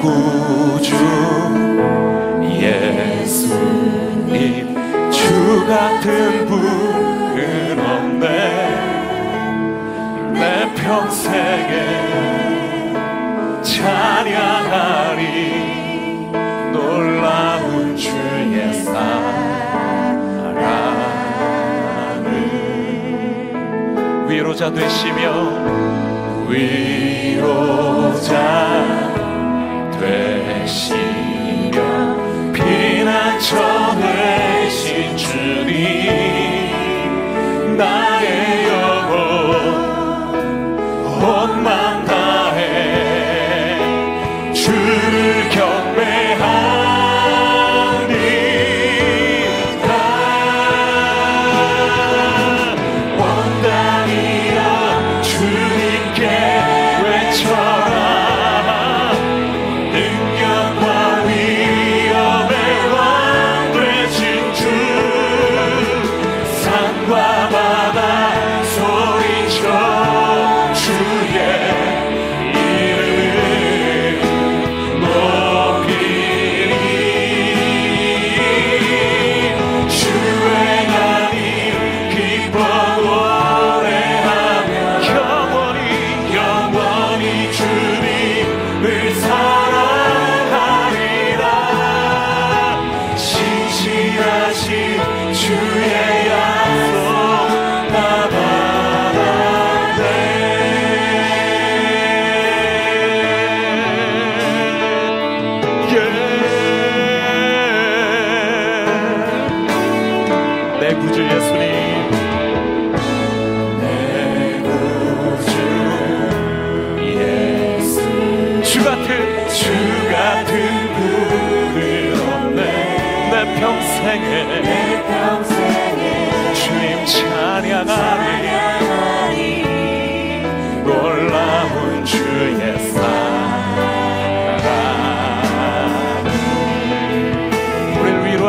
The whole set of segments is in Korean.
구주 예수님 주 같은 분은 없네. 내 평생에 찬양하리. 놀라운 주의 사랑을 위로자 되시며 위로자 되시며 피난처 되신 주님 나의 영혼 온맘 다해 주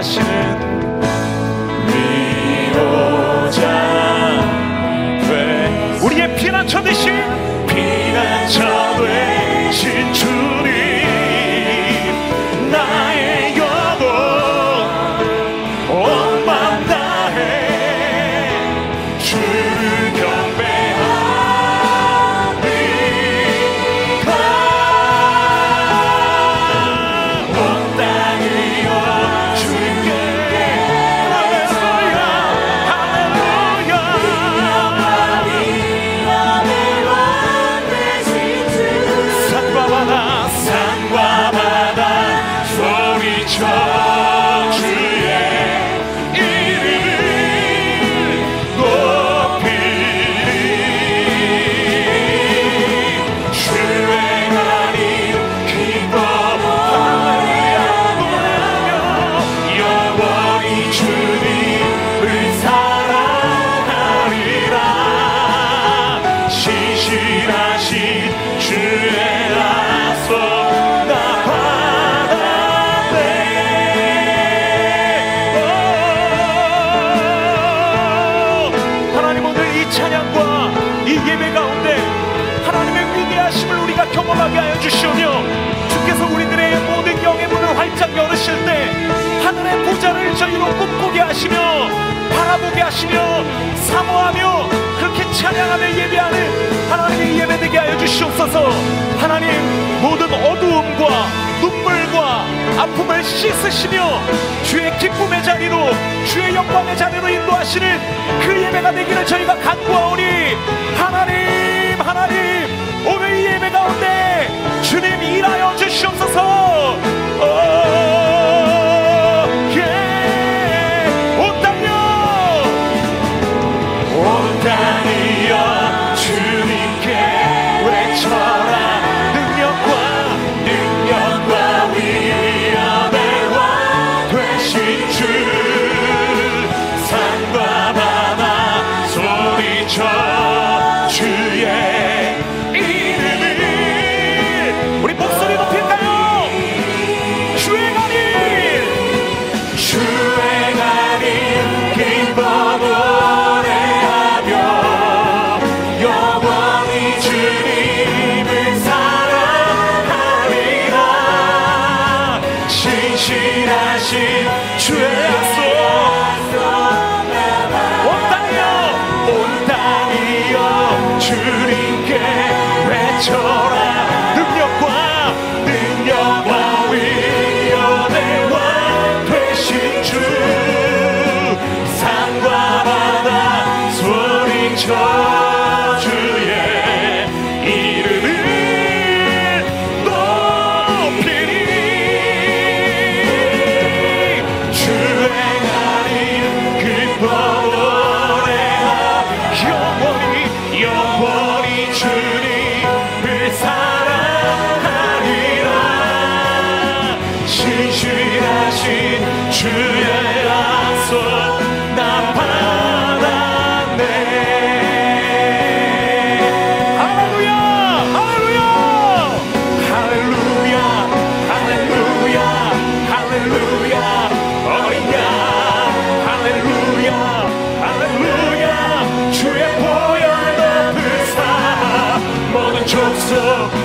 우 주시오며 주께서 우리들의 모든 영의 문을 활짝 열으실 때 하늘의 보좌를 저희로 꿈꾸게 하시며 바라보게 하시며 사모하며 그렇게 찬양하며 예배하는 하나님의 예배되게 하여 주시옵소서. 하나님 모든 어두움과 눈물과 아픔을 씻으시며 주의 기쁨의 자리로 주의 영광의 자리로 인도하시는 그 예배가 되기를 저희가 간구하오니 하나님 하나님 오늘 이 예배 가운데 주님 일하여 주시옵소서 오, 예. 온 땅이여 온 땅이 jokes.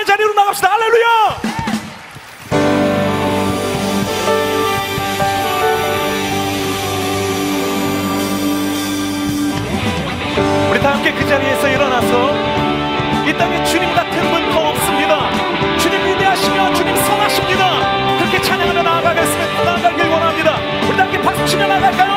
찬양의 자리로 나갑시다. 할렐루야! 우리 다 함께 그 자리에서 일어나서 이 땅에 주님 같은 분 더 없습니다. 주님 위대하시며 주님 선하십니다. 그렇게 찬양하며 나아가겠습니다. 나아가길 원합니다. 우리 다 함께 박수 치며 나갈까요?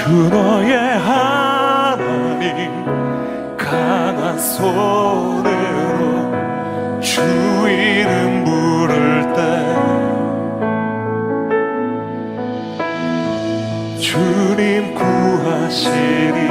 주 너의 하나님 가나 손으로 주 이름 부를 때 주님 구하시리.